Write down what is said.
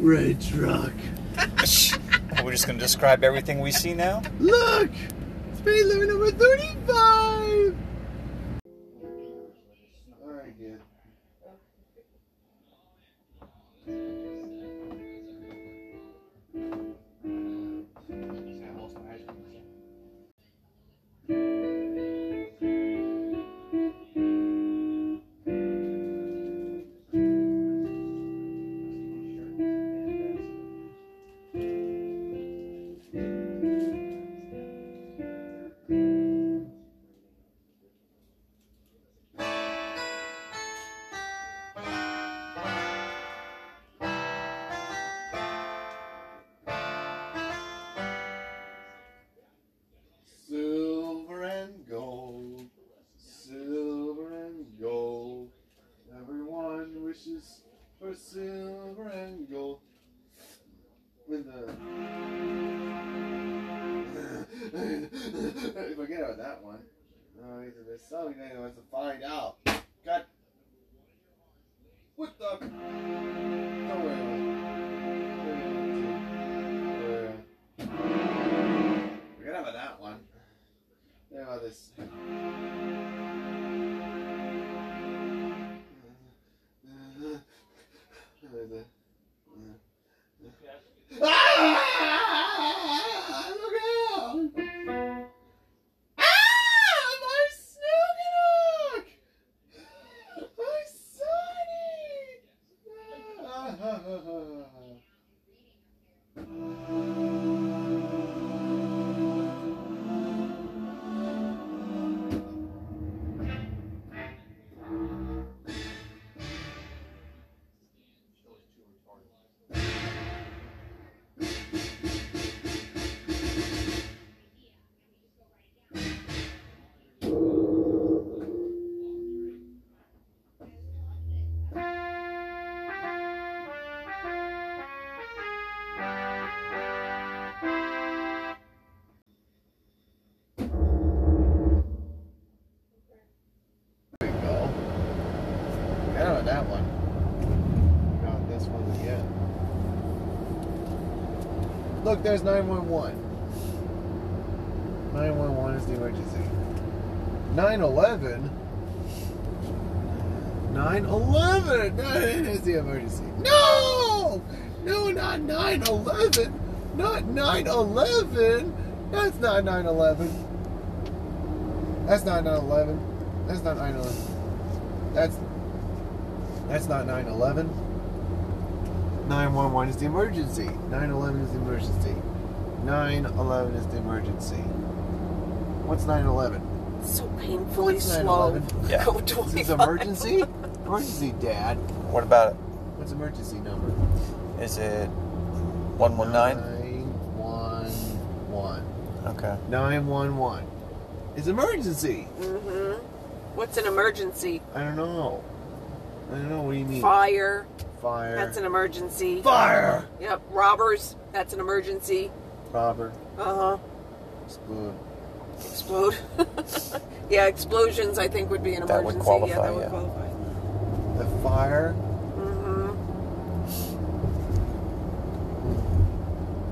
Red truck. We're just going to describe everything we see now. Look! Speed limit number 35! Wishes for silver and gold. With the forget about that one. No, he's a song that wants to find out. God, what the? Oh wait, wait. wait. Forget about that one. Forget about this. Look, there's 911. 911 is the emergency. 911? 911 is the emergency. No! No, not 911. Not 911. That's not 911. That's not 911. That's not 911. That's that's not 911. 911 is the emergency. 911 is the emergency. 911 is the emergency. What's 911? So painfully What's slow. 911? Yeah. Go Is this emergency? emergency, Dad. What about it? What's emergency number? Is it 119? 911. Okay. 911. It's emergency. Mm hmm What's an emergency? I don't know. I don't know. What do you mean? Fire. Fire. That's an emergency. Fire! Yep. Robbers. That's an emergency. Robber. Uh huh. Explode. Explode. yeah, explosions I think would be an That would emergency. yeah, qualify, that would yeah. qualify. The fire. fire,